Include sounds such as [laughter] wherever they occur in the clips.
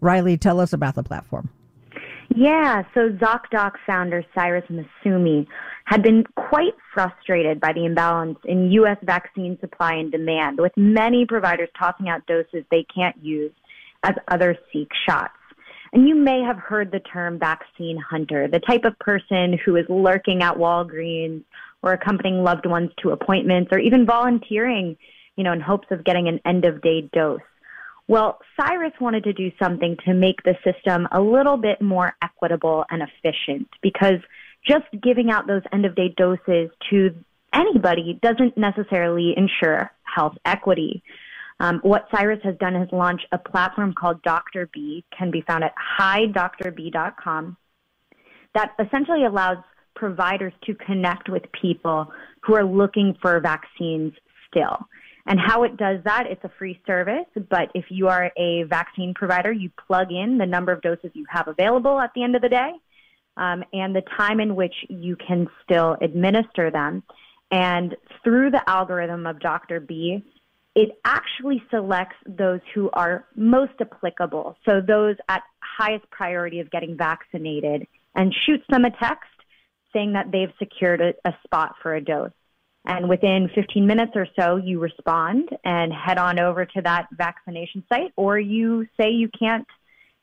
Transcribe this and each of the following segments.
Riley, tell us about the platform. Yeah, so ZocDoc founder Cyrus Massoumi had been quite frustrated by the imbalance in U.S. vaccine supply and demand, with many providers tossing out doses they can't use as others seek shots. And you may have heard the term vaccine hunter, the type of person who is lurking at Walgreens or accompanying loved ones to appointments or even volunteering, you know, in hopes of getting an end of day dose. Well, Cyrus wanted to do something to make the system a little bit more equitable and efficient because just giving out those end of day doses to anybody doesn't necessarily ensure health equity. Um, what Cyrus has done is launch a platform called Dr. B, can be found at hidrb.com, that essentially allows providers to connect with people who are looking for vaccines still. And how it does that, it's a free service, but if you are a vaccine provider, you plug in the number of doses you have available at the end of the day um, and the time in which you can still administer them. And through the algorithm of Dr. B, it actually selects those who are most applicable, so those at highest priority of getting vaccinated, and shoots them a text saying that they've secured a, a spot for a dose. And within 15 minutes or so, you respond and head on over to that vaccination site, or you say you can't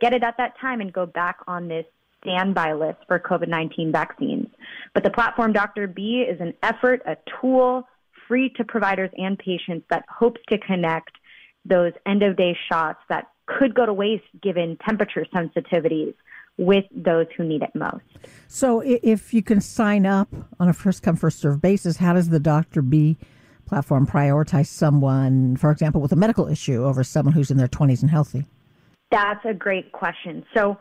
get it at that time and go back on this standby list for COVID 19 vaccines. But the platform Dr. B is an effort, a tool free to providers and patients that hopes to connect those end of day shots that could go to waste given temperature sensitivities with those who need it most. So, if you can sign up on a first come, first serve basis, how does the Dr. B platform prioritize someone, for example, with a medical issue over someone who's in their 20s and healthy? That's a great question. So,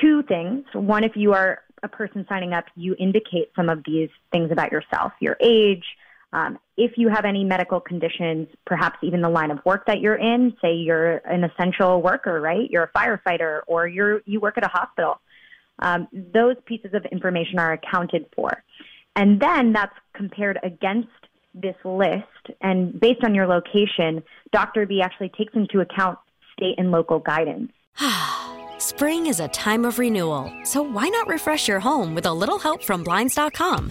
two things. One, if you are a person signing up, you indicate some of these things about yourself, your age, um, if you have any medical conditions, perhaps even the line of work that you're in, say you're an essential worker, right? You're a firefighter or you're, you work at a hospital. Um, those pieces of information are accounted for. And then that's compared against this list. And based on your location, Dr. B actually takes into account state and local guidance. [sighs] Spring is a time of renewal, so why not refresh your home with a little help from Blinds.com?